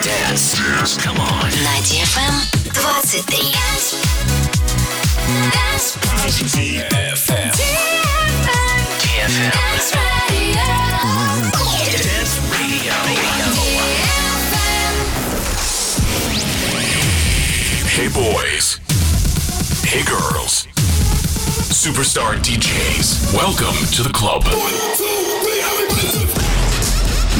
Dance. Dance. Come on. На DFM 23. DFM. DFM. Dance Radio. Hey boys. Hey girls. Superstar DJs. Welcome to the club.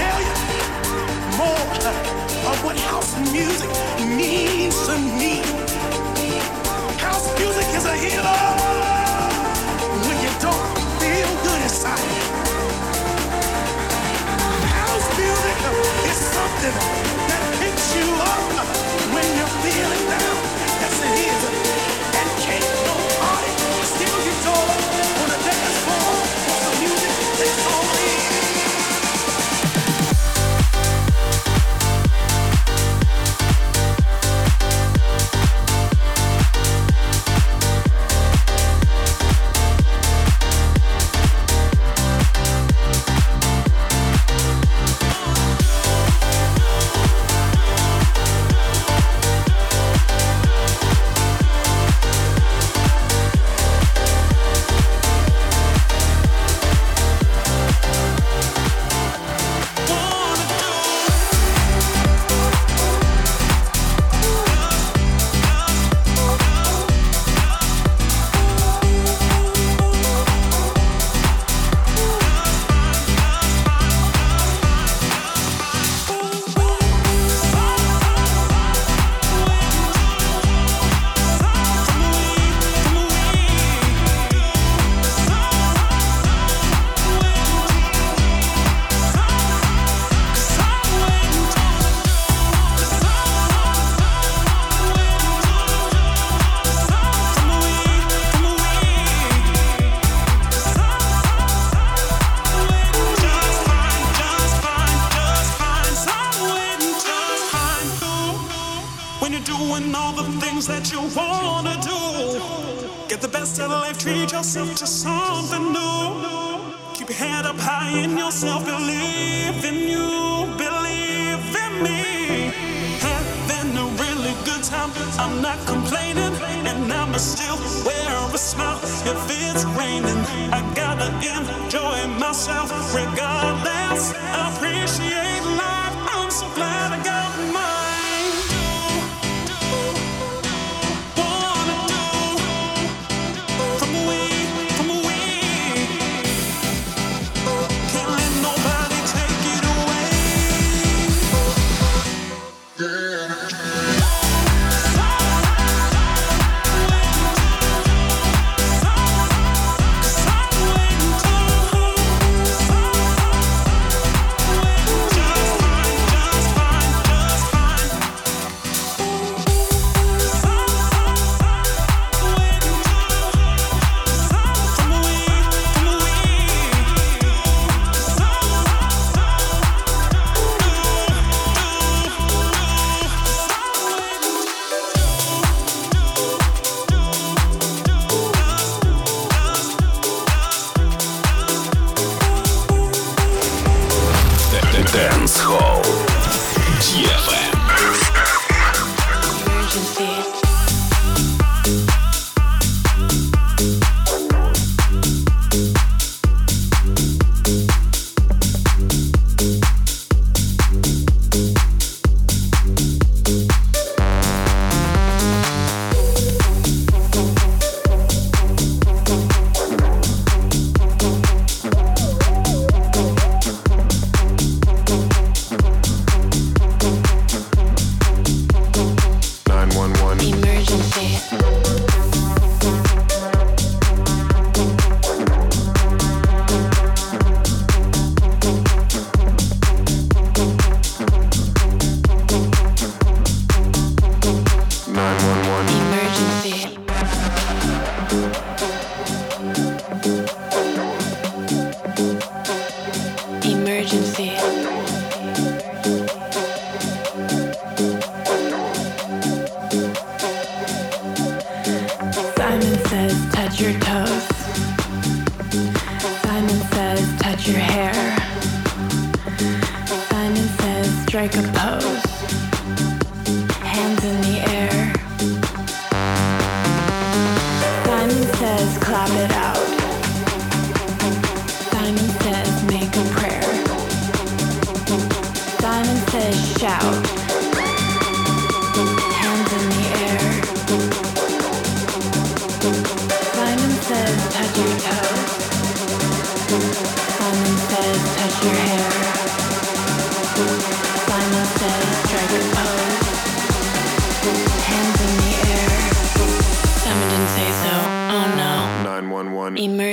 Tell you more of what house music means to me. House music is a healer when you don't feel good inside. House music is something that picks you up when you're feeling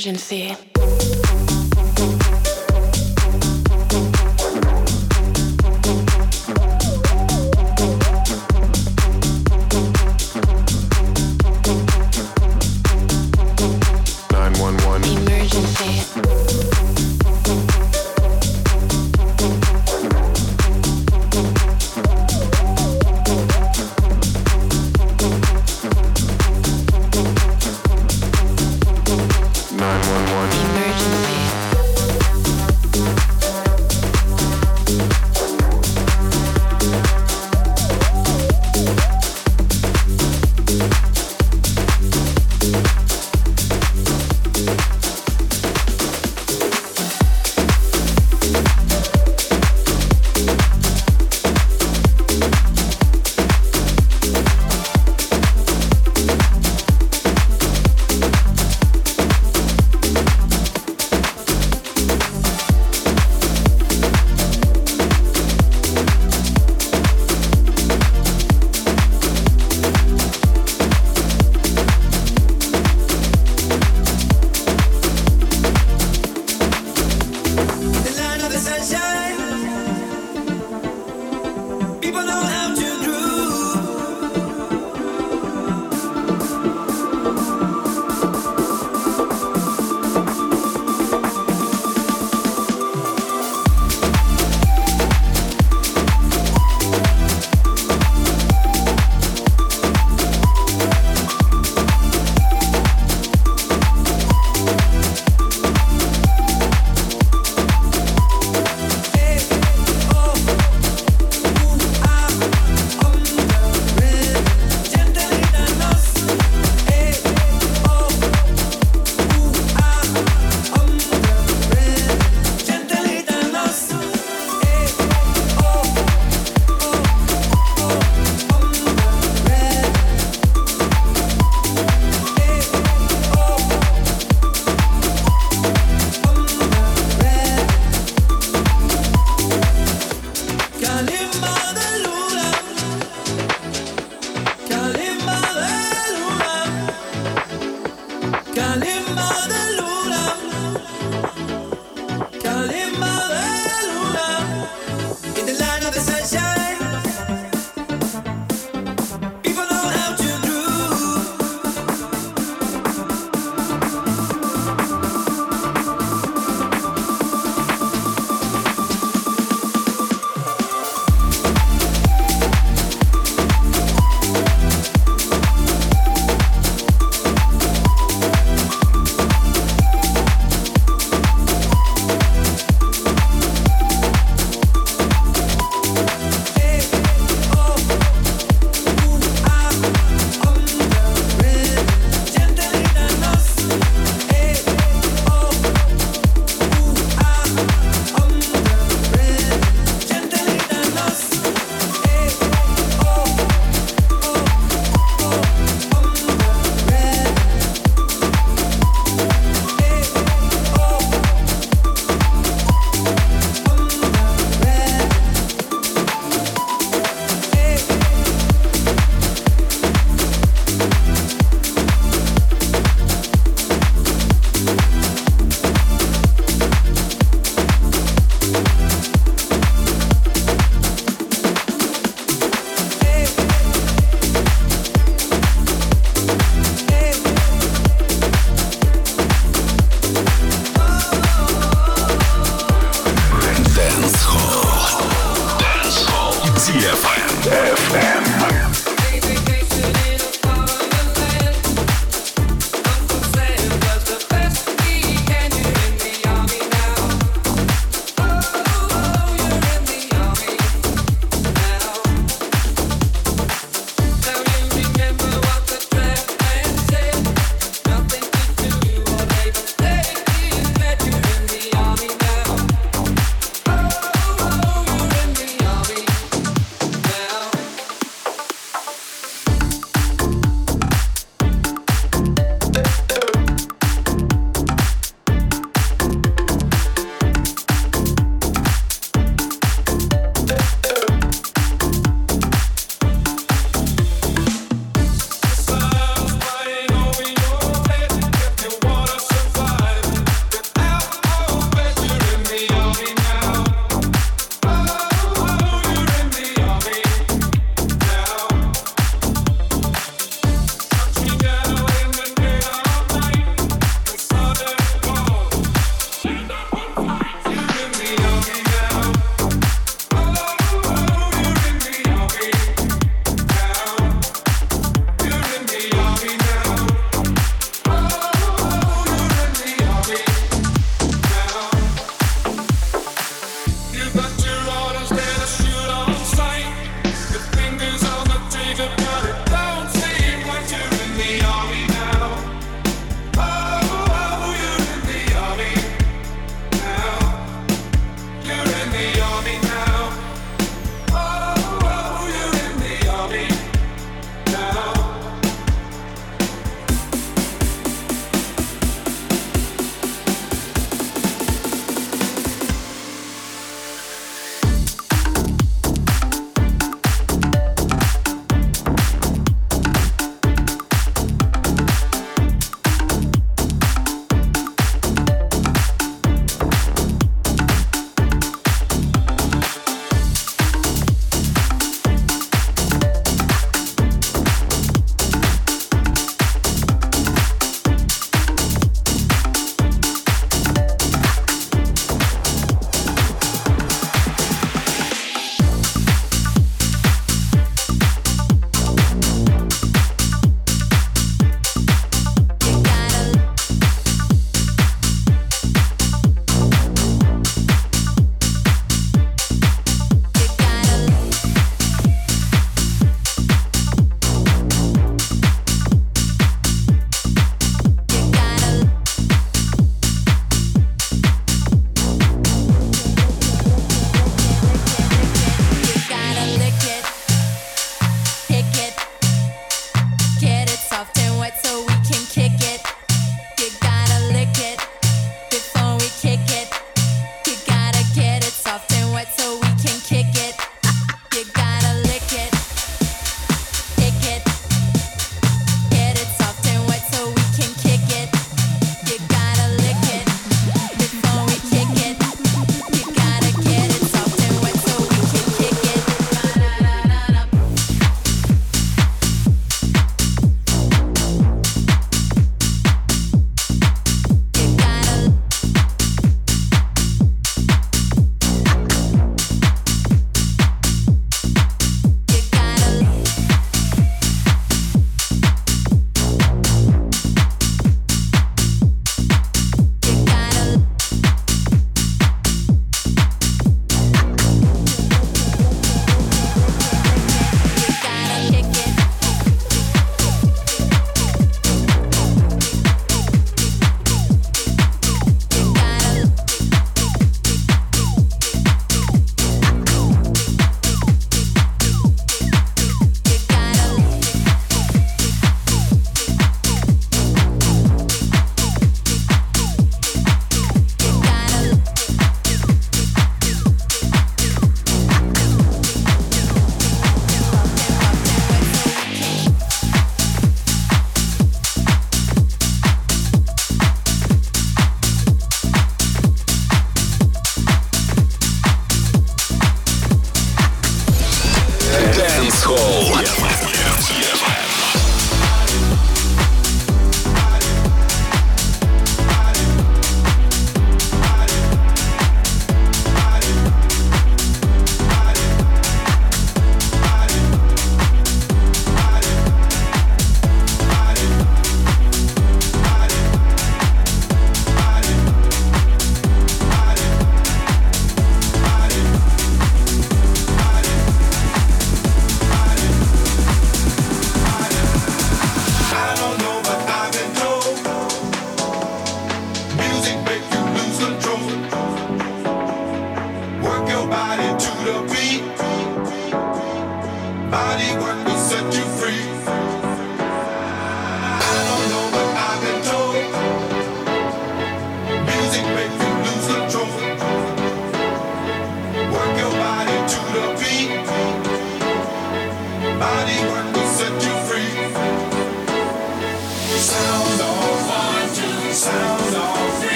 911.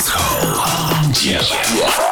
Dancehall. Yeah.